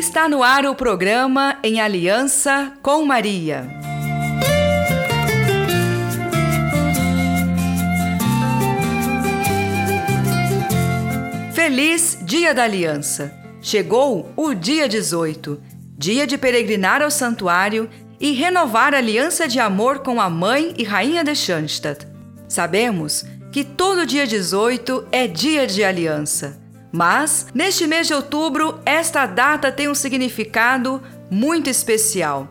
Está no ar o programa Em Aliança com Maria. Feliz Dia da Aliança! Chegou o dia 18, dia de peregrinar ao santuário e renovar a aliança de amor com a mãe e rainha de Schanstatt. Sabemos que todo dia 18 é dia de aliança. Mas, neste mês de outubro, esta data tem um significado muito especial,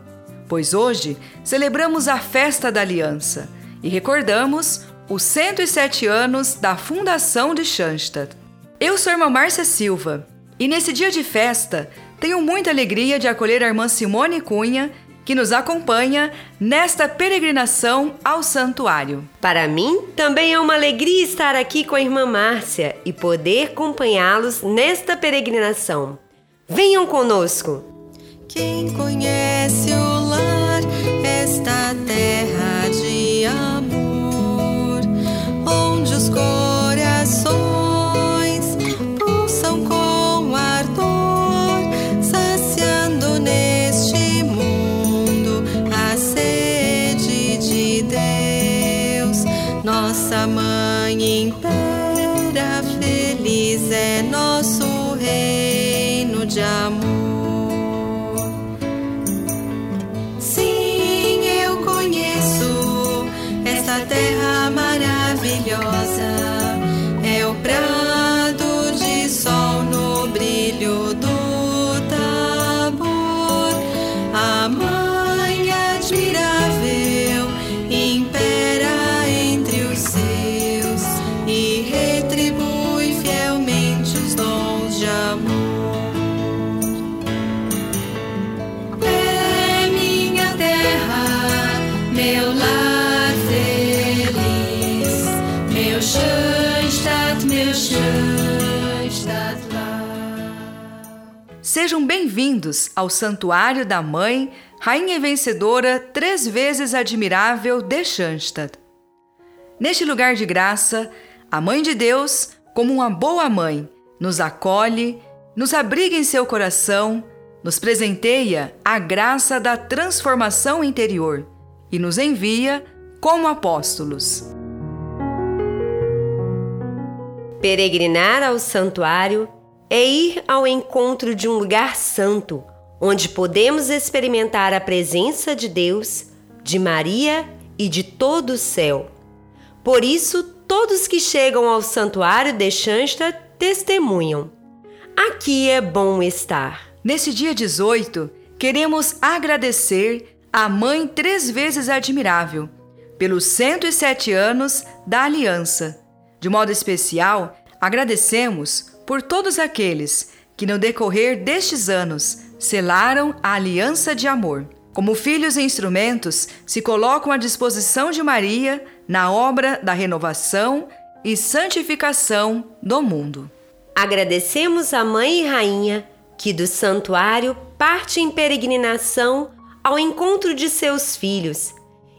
pois hoje celebramos a festa da aliança e recordamos os 107 anos da fundação de Schanstatt. Eu sou a irmã Márcia Silva e nesse dia de festa tenho muita alegria de acolher a irmã Simone Cunha que nos acompanha nesta peregrinação ao santuário. Para mim, também é uma alegria estar aqui com a irmã Márcia e poder acompanhá-los nesta peregrinação. Venham conosco! Quem conhece o Sejam bem-vindos ao Santuário da Mãe, Rainha Vencedora, três vezes admirável de Schanstatt. Neste lugar de graça, a Mãe de Deus, como uma boa mãe, nos acolhe, nos abriga em seu coração, nos presenteia a graça da transformação interior e nos envia como apóstolos. Peregrinar ao santuário é ir ao encontro de um lugar santo, onde podemos experimentar a presença de Deus, de Maria e de todo o céu. Por isso, todos que chegam ao santuário de Shansta testemunham. Aqui é bom estar. Nesse dia 18, queremos agradecer à Mãe três vezes admirável pelos 107 anos da Aliança. De modo especial, agradecemos por todos aqueles que, no decorrer destes anos, selaram a aliança de amor. Como filhos e instrumentos, se colocam à disposição de Maria na obra da renovação e santificação do mundo. Agradecemos a Mãe e Rainha que do santuário parte em peregrinação ao encontro de seus filhos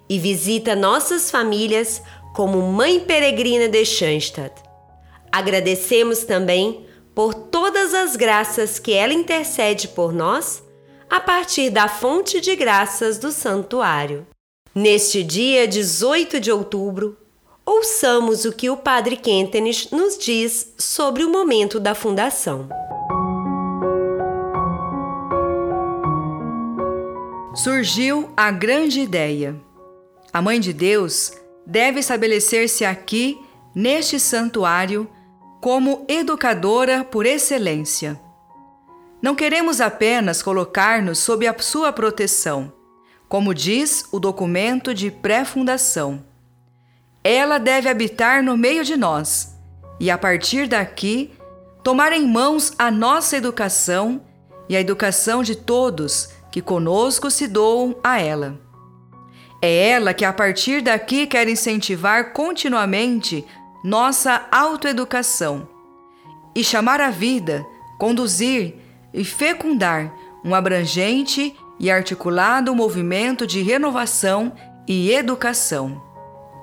e visita nossas famílias como Mãe Peregrina de Schanstatt. Agradecemos também por todas as graças que ela intercede por nós a partir da fonte de graças do santuário. Neste dia 18 de outubro, ouçamos o que o Padre Kentenich nos diz sobre o momento da fundação. Surgiu a grande ideia. A Mãe de Deus deve estabelecer-se aqui, neste santuário, como educadora por excelência. Não queremos apenas colocar-nos sob a sua proteção, como diz o documento de pré-fundação. Ela deve habitar no meio de nós e, a partir daqui, tomar em mãos a nossa educação e a educação de todos que conosco se doam a ela. É ela que, a partir daqui, quer incentivar continuamente nossa autoeducação e chamar a vida, conduzir e fecundar um abrangente e articulado movimento de renovação e educação.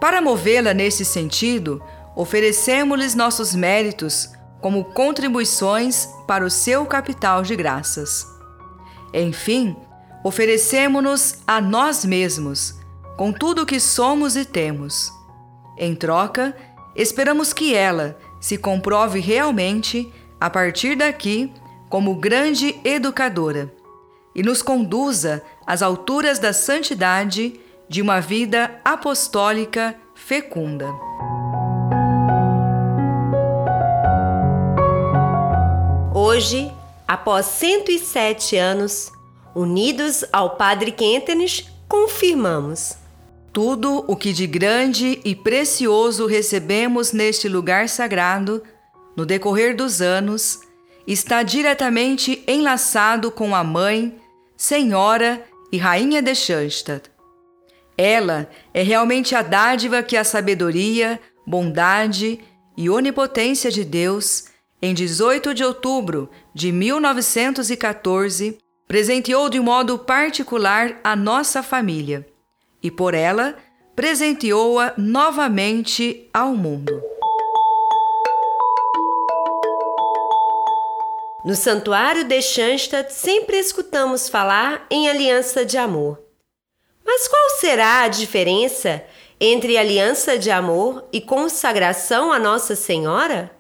Para movê-la nesse sentido, oferecemos-lhes nossos méritos como contribuições para o seu capital de graças. Enfim, oferecemos-nos a nós mesmos, com tudo o que somos e temos. Em troca, esperamos que ela se comprove realmente, a partir daqui, como grande educadora e nos conduza às alturas da santidade de uma vida apostólica fecunda. Hoje, após 107 anos, unidos ao Padre Quentenes, confirmamos. Tudo o que de grande e precioso recebemos neste lugar sagrado, no decorrer dos anos, está diretamente enlaçado com a Mãe, Senhora e Rainha de Schanstatt. Ela é realmente a dádiva que a sabedoria, bondade e onipotência de Deus, em 18 de outubro de 1914, presenteou de modo particular a nossa família e, por ela, presenteou-a novamente ao mundo. No Santuário de Schanstatt sempre escutamos falar em aliança de amor. Mas qual será a diferença entre aliança de amor e consagração a Nossa Senhora?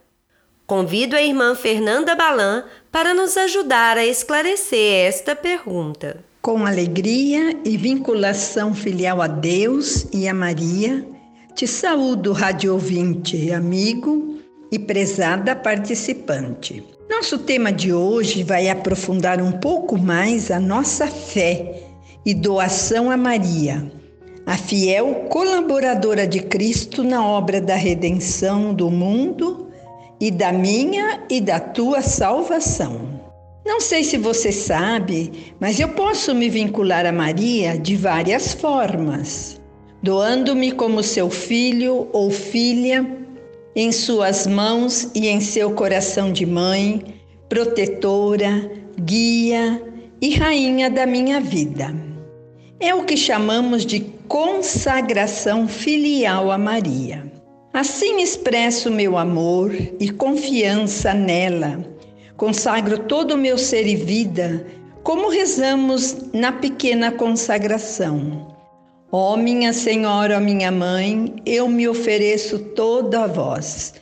Convido a irmã Fernanda Balan para nos ajudar a esclarecer esta pergunta. Com alegria e vinculação filial a Deus e a Maria, te saúdo, rádio ouvinte, amigo e prezada participante. Nosso tema de hoje vai aprofundar um pouco mais a nossa fé e doação a Maria, a fiel colaboradora de Cristo na obra da redenção do mundo e da minha e da tua salvação. Não sei se você sabe, mas eu posso me vincular a Maria de várias formas, doando-me como seu filho ou filha em suas mãos e em seu coração de mãe, protetora, guia e rainha da minha vida. É o que chamamos de consagração filial a Maria. Assim expresso meu amor e confiança nela. Consagro todo o meu ser e vida, como rezamos na pequena consagração. Ó minha Senhora, ó minha Mãe, eu me ofereço toda a vós,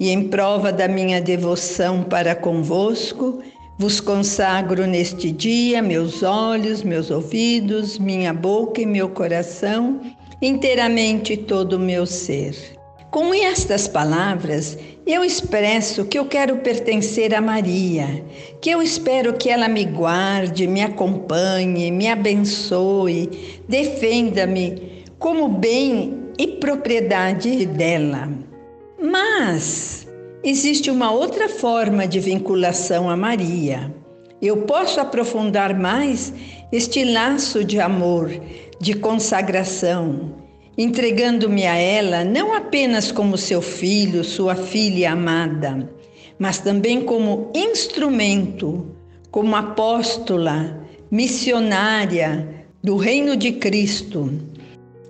e em prova da minha devoção para convosco, vos consagro neste dia meus olhos, meus ouvidos, minha boca e meu coração, inteiramente todo o meu ser. Com estas palavras, eu expresso que eu quero pertencer a Maria, que eu espero que ela me guarde, me acompanhe, me abençoe, defenda-me como bem e propriedade dela. Mas existe uma outra forma de vinculação a Maria. Eu posso aprofundar mais este laço de amor, de consagração, entregando-me a ela não apenas como seu filho, sua filha amada, mas também como instrumento, como apóstola, missionária do Reino de Cristo,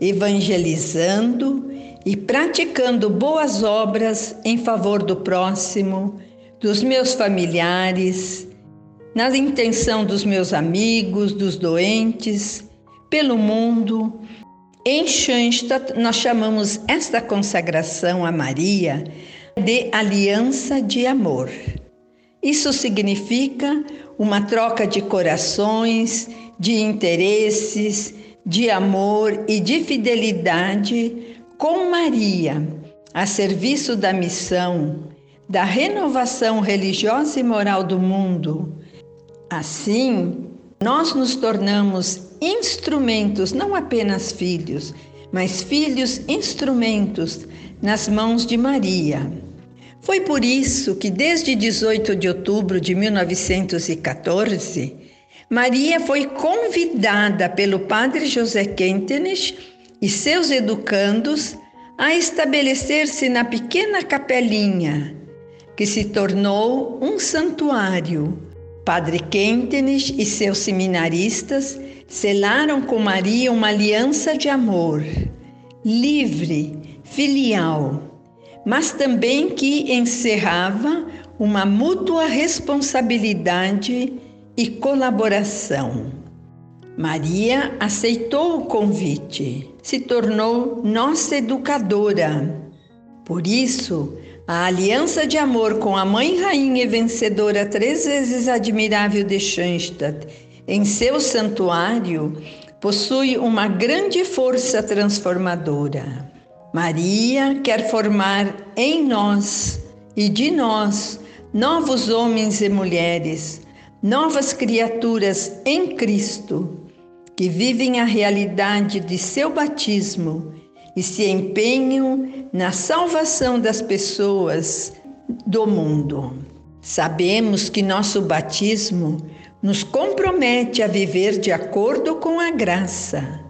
evangelizando e praticando boas obras em favor do próximo, dos meus familiares, na intenção dos meus amigos, dos doentes, pelo mundo. Em Schanstatt, nós chamamos esta consagração a Maria de aliança de amor. Isso significa uma troca de corações, de interesses, de amor e de fidelidade com Maria, a serviço da missão, da renovação religiosa e moral do mundo. Assim, nós nos tornamos instrumentos, não apenas filhos, mas filhos instrumentos nas mãos de Maria. Foi por isso que, desde 18 de outubro de 1914, Maria foi convidada pelo padre José Quentenich e seus educandos a estabelecer-se na pequena capelinha, que se tornou um santuário. Padre Quentenes e seus seminaristas selaram com Maria uma aliança de amor, livre, filial, mas também que encerrava uma mútua responsabilidade e colaboração. Maria aceitou o convite, se tornou nossa educadora. Por isso, a aliança de amor com a mãe rainha e vencedora três vezes admirável de Schanstatt em seu santuário possui uma grande força transformadora. Maria quer formar em nós e de nós novos homens e mulheres, novas criaturas em Cristo, que vivem a realidade de seu batismo e se empenham na salvação das pessoas do mundo. Sabemos que nosso batismo nos compromete a viver de acordo com a graça,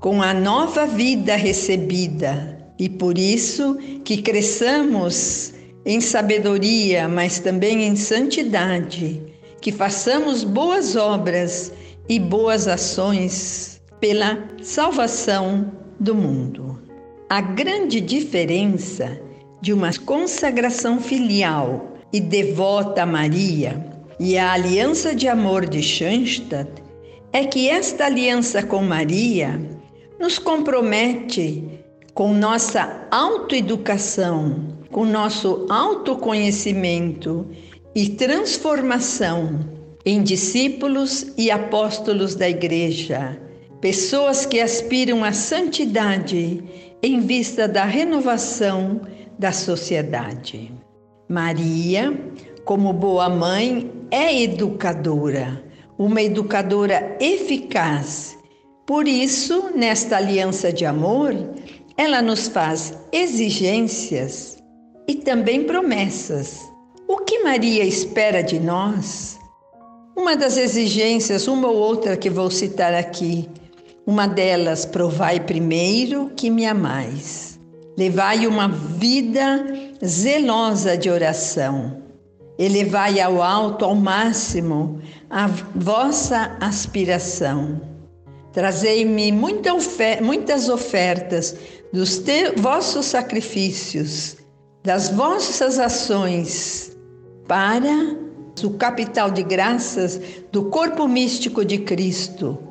com a nova vida recebida, e por isso que cresçamos em sabedoria, mas também em santidade, que façamos boas obras e boas ações pela salvação do mundo. A grande diferença de uma consagração filial e devota a Maria e a aliança de amor de Schanstatt é que esta aliança com Maria nos compromete com nossa autoeducação, com nosso autoconhecimento e transformação em discípulos e apóstolos da Igreja, pessoas que aspiram à santidade em vista da renovação da sociedade. Maria, como boa mãe, é educadora, uma educadora eficaz. Por isso, nesta aliança de amor, ela nos faz exigências e também promessas. O que Maria espera de nós? Uma das exigências, uma ou outra que vou citar aqui, uma delas, provai primeiro que me amais. Levai uma vida zelosa de oração. Elevai ao alto, ao máximo, a vossa aspiração. Trazei-me muita ofer muitas ofertas dos vossos sacrifícios, das vossas ações, para o capital de graças do corpo místico de Cristo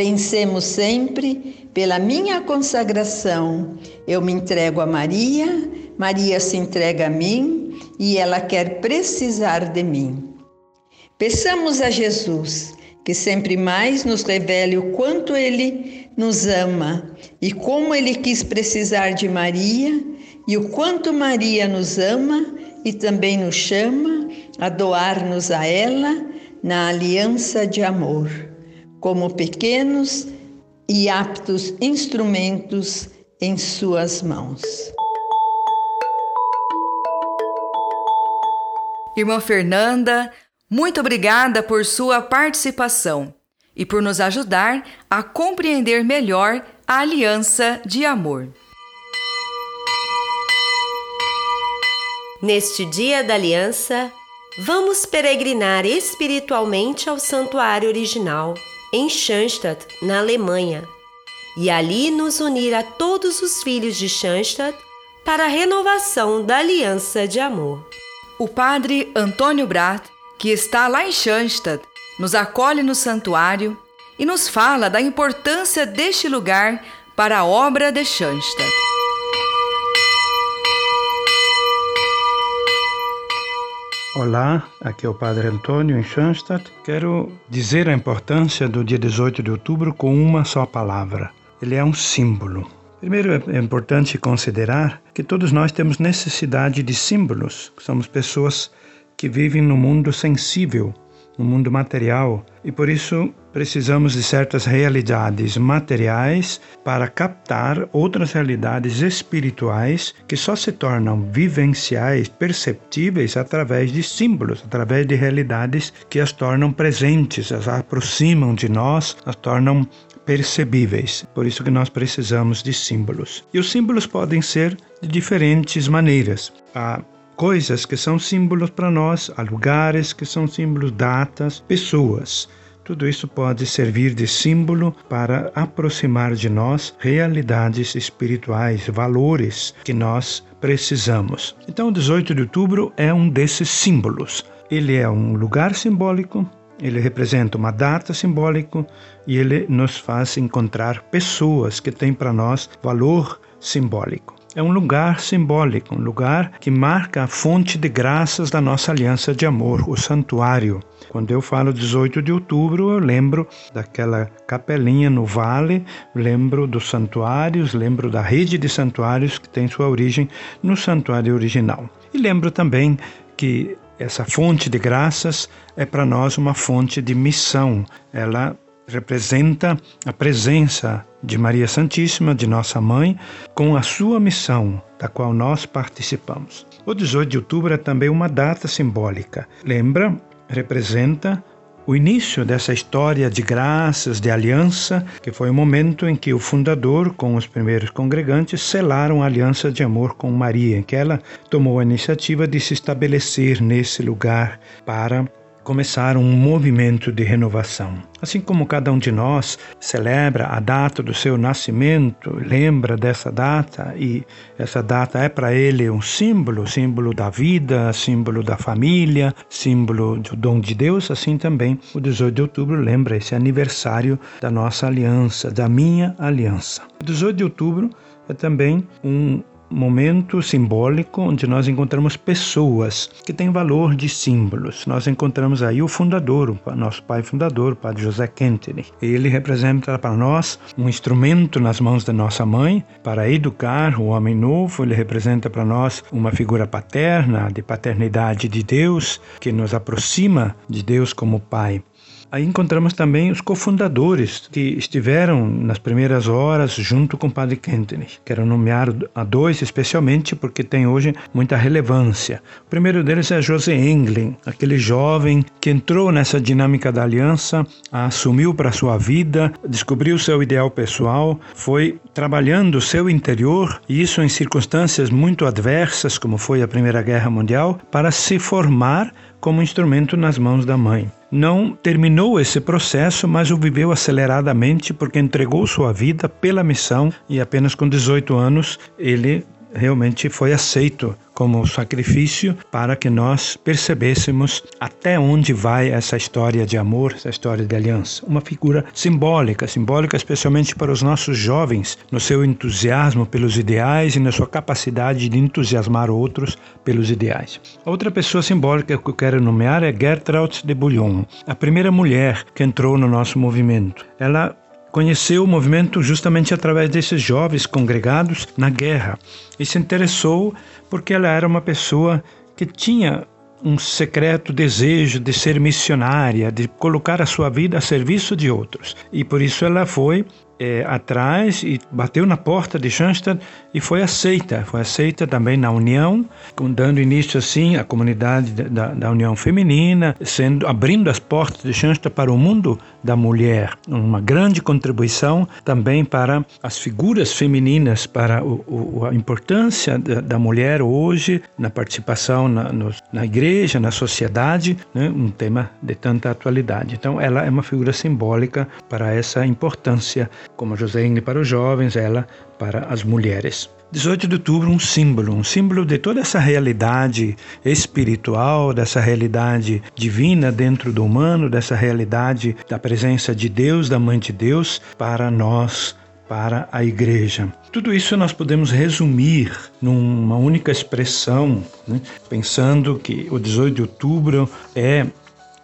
Pensemos sempre pela minha consagração. Eu me entrego a Maria, Maria se entrega a mim e ela quer precisar de mim. Peçamos a Jesus que sempre mais nos revele o quanto ele nos ama e como ele quis precisar de Maria e o quanto Maria nos ama e também nos chama a doar-nos a ela na aliança de amor como pequenos e aptos instrumentos em suas mãos. Irmã Fernanda, muito obrigada por sua participação e por nos ajudar a compreender melhor a aliança de amor. Neste dia da aliança, vamos peregrinar espiritualmente ao santuário original em Schanstatt, na Alemanha, e ali nos unir a todos os filhos de Schanstatt para a renovação da aliança de amor. O padre Antônio Brat, que está lá em Schanstatt, nos acolhe no santuário e nos fala da importância deste lugar para a obra de Schanstatt. Olá, aqui é o Padre Antônio em Schanstatt. Quero dizer a importância do dia 18 de outubro com uma só palavra. Ele é um símbolo. Primeiro, é importante considerar que todos nós temos necessidade de símbolos. Somos pessoas que vivem no mundo sensível, no mundo material, e por isso precisamos de certas realidades materiais para captar outras realidades espirituais que só se tornam vivenciais, perceptíveis através de símbolos, através de realidades que as tornam presentes, as aproximam de nós, as tornam percebíveis. Por isso que nós precisamos de símbolos. E os símbolos podem ser de diferentes maneiras. A coisas que são símbolos para nós, há lugares que são símbolos, datas, pessoas. Tudo isso pode servir de símbolo para aproximar de nós realidades espirituais, valores que nós precisamos. Então, o 18 de outubro é um desses símbolos. Ele é um lugar simbólico, ele representa uma data simbólica e ele nos faz encontrar pessoas que têm para nós valor simbólico. É um lugar simbólico, um lugar que marca a fonte de graças da nossa aliança de amor, o santuário. Quando eu falo 18 de outubro, eu lembro daquela capelinha no vale, lembro dos santuários, lembro da rede de santuários que tem sua origem no santuário original. E lembro também que essa fonte de graças é para nós uma fonte de missão. Ela representa a presença de Maria Santíssima, de nossa mãe, com a sua missão, da qual nós participamos. O 18 de outubro é também uma data simbólica. Lembra, representa o início dessa história de graças, de aliança, que foi o momento em que o fundador, com os primeiros congregantes, selaram a aliança de amor com Maria, em que ela tomou a iniciativa de se estabelecer nesse lugar para começar um movimento de renovação. Assim como cada um de nós celebra a data do seu nascimento, lembra dessa data e essa data é para ele um símbolo, símbolo da vida, símbolo da família, símbolo do dom de Deus, assim também o 18 de outubro lembra esse aniversário da nossa aliança, da minha aliança. O 18 de outubro é também um momento simbólico onde nós encontramos pessoas que têm valor de símbolos. Nós encontramos aí o fundador, o nosso pai fundador, o padre José Kennedy. Ele representa para nós um instrumento nas mãos da nossa mãe para educar o homem novo. Ele representa para nós uma figura paterna, de paternidade de Deus, que nos aproxima de Deus como pai. Aí encontramos também os cofundadores que estiveram nas primeiras horas junto com o Padre Kenton. Quero nomear a dois especialmente porque tem hoje muita relevância. O primeiro deles é José Englin, aquele jovem que entrou nessa dinâmica da aliança, assumiu para sua vida, descobriu seu ideal pessoal, foi trabalhando seu interior, e isso em circunstâncias muito adversas, como foi a Primeira Guerra Mundial, para se formar como instrumento nas mãos da mãe. Não terminou esse processo, mas o viveu aceleradamente porque entregou sua vida pela missão e apenas com 18 anos ele realmente foi aceito como sacrifício para que nós percebêssemos até onde vai essa história de amor, essa história de aliança. Uma figura simbólica, simbólica especialmente para os nossos jovens, no seu entusiasmo pelos ideais e na sua capacidade de entusiasmar outros pelos ideais. Outra pessoa simbólica que eu quero nomear é Gertrude de Bouillon, a primeira mulher que entrou no nosso movimento. Ela Conheceu o movimento justamente através desses jovens congregados na guerra e se interessou porque ela era uma pessoa que tinha um secreto desejo de ser missionária, de colocar a sua vida a serviço de outros. E por isso ela foi é, atrás e bateu na porta de Schoenstatt e foi aceita. Foi aceita também na União, dando início assim à comunidade da, da União Feminina, sendo abrindo as portas de Schoenstatt para o mundo da mulher. Uma grande contribuição também para as figuras femininas, para o, o, a importância da, da, mulher hoje na participação na, no, na igreja, na sociedade, né? um tema de tanta atualidade. Então, ela é uma figura simbólica para essa importância como José Ingrid para os jovens, ela para as mulheres. 18 de outubro, um símbolo, um símbolo de toda essa realidade espiritual, dessa realidade divina dentro do humano, dessa realidade da presença de Deus, da Mãe de Deus, para nós, para a Igreja. Tudo isso nós podemos resumir numa única expressão, né? pensando que o 18 de outubro é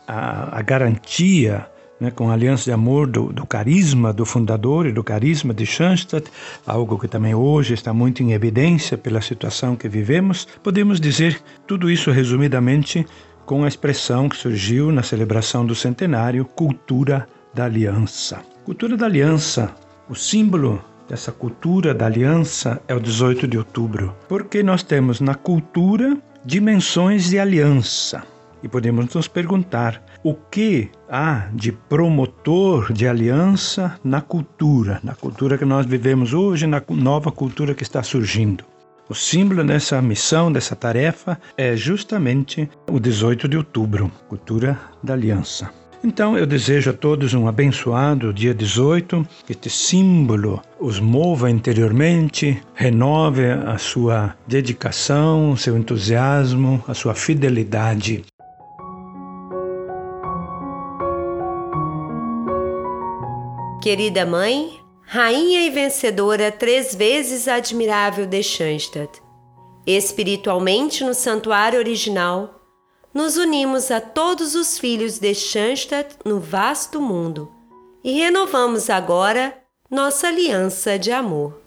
a, a garantia né, com a aliança de amor do, do, carisma do fundador e do carisma de Schoenstatt, algo que também hoje está muito em evidência pela situação que vivemos, podemos dizer tudo isso resumidamente com a expressão que surgiu na celebração do centenário, cultura da aliança. Cultura da aliança, o símbolo dessa cultura da aliança é o 18 de outubro, porque nós temos na cultura dimensões de aliança. E podemos nos perguntar o que há de promotor de aliança na cultura, na cultura que nós vivemos hoje, na nova cultura que está surgindo. O símbolo dessa missão, dessa tarefa, é justamente o 18 de outubro, cultura da aliança. Então eu desejo a todos um abençoado dia 18, que este símbolo os mova interiormente, renove a sua dedicação, seu entusiasmo, a sua fidelidade Querida mãe, rainha e vencedora três vezes admirável de Schanstatt, espiritualmente no santuário original, nos unimos a todos os filhos de Schanstatt no vasto mundo e renovamos agora nossa aliança de amor.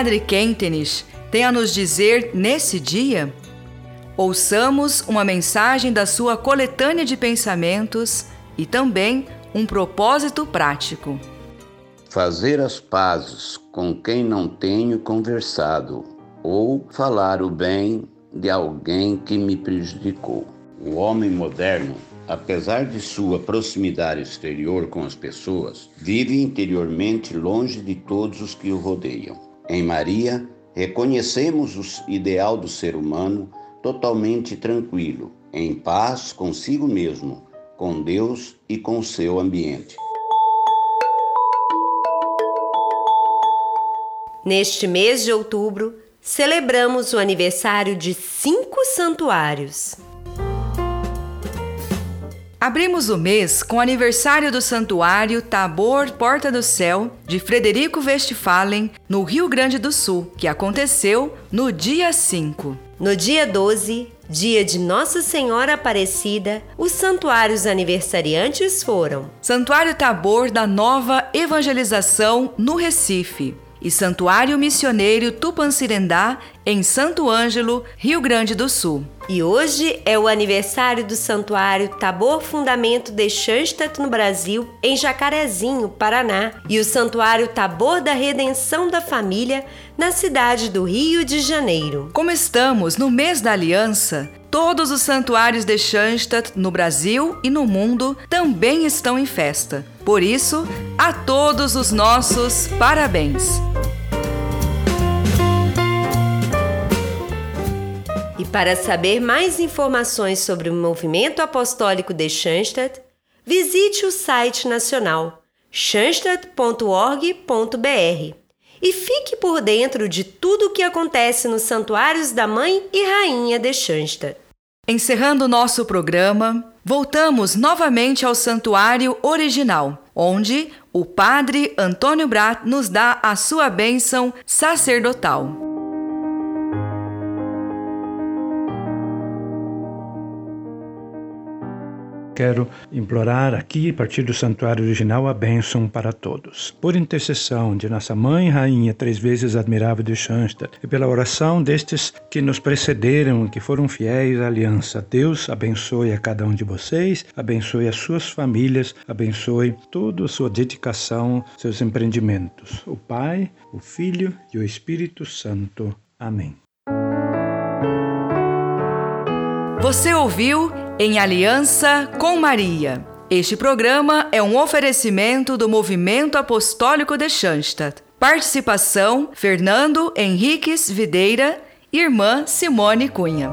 Padre Kentenich tem a nos dizer nesse dia? Ouçamos uma mensagem da sua coletânea de pensamentos e também um propósito prático. Fazer as pazes com quem não tenho conversado ou falar o bem de alguém que me prejudicou. O homem moderno apesar de sua proximidade exterior com as pessoas, vive interiormente longe de todos os que o rodeiam. Em Maria, reconhecemos o ideal do ser humano totalmente tranquilo, em paz consigo mesmo, com Deus e com seu ambiente. Neste mês de outubro, celebramos o aniversário de cinco santuários. Abrimos o mês com o aniversário do Santuário Tabor Porta do Céu de Frederico Westphalen, no Rio Grande do Sul, que aconteceu no dia 5. No dia 12, dia de Nossa Senhora Aparecida, os santuários aniversariantes foram: Santuário Tabor da Nova Evangelização no Recife e Santuário Missioneiro Tupancirendá em Santo Ângelo, Rio Grande do Sul. E hoje é o aniversário do Santuário Tabor Fundamento de Schanstatt no Brasil, em Jacarezinho, Paraná, e o Santuário Tabor da Redenção da Família, na cidade do Rio de Janeiro. Como estamos no mês da Aliança, todos os santuários de Schanstatt no Brasil e no mundo também estão em festa. Por isso, a todos os nossos parabéns! Para saber mais informações sobre o movimento apostólico de Schanstatt, visite o site nacional schanstatt.org.br e fique por dentro de tudo o que acontece nos santuários da Mãe e Rainha de Schanstatt. Encerrando nosso programa, voltamos novamente ao santuário original, onde o Padre Antônio Brat nos dá a sua bênção sacerdotal. Quero implorar aqui, a partir do santuário original, a bênção para todos. Por intercessão de nossa Mãe Rainha, três vezes admirável de Schanstatt, e pela oração destes que nos precederam, que foram fiéis à aliança, Deus abençoe a cada um de vocês, abençoe as suas famílias, abençoe toda a sua dedicação, seus empreendimentos. O Pai, o Filho e o Espírito Santo. Amém. Você ouviu em aliança com Maria. Este programa é um oferecimento do Movimento Apostólico de Schanstatt. Participação: Fernando Henriques Videira, irmã Simone Cunha.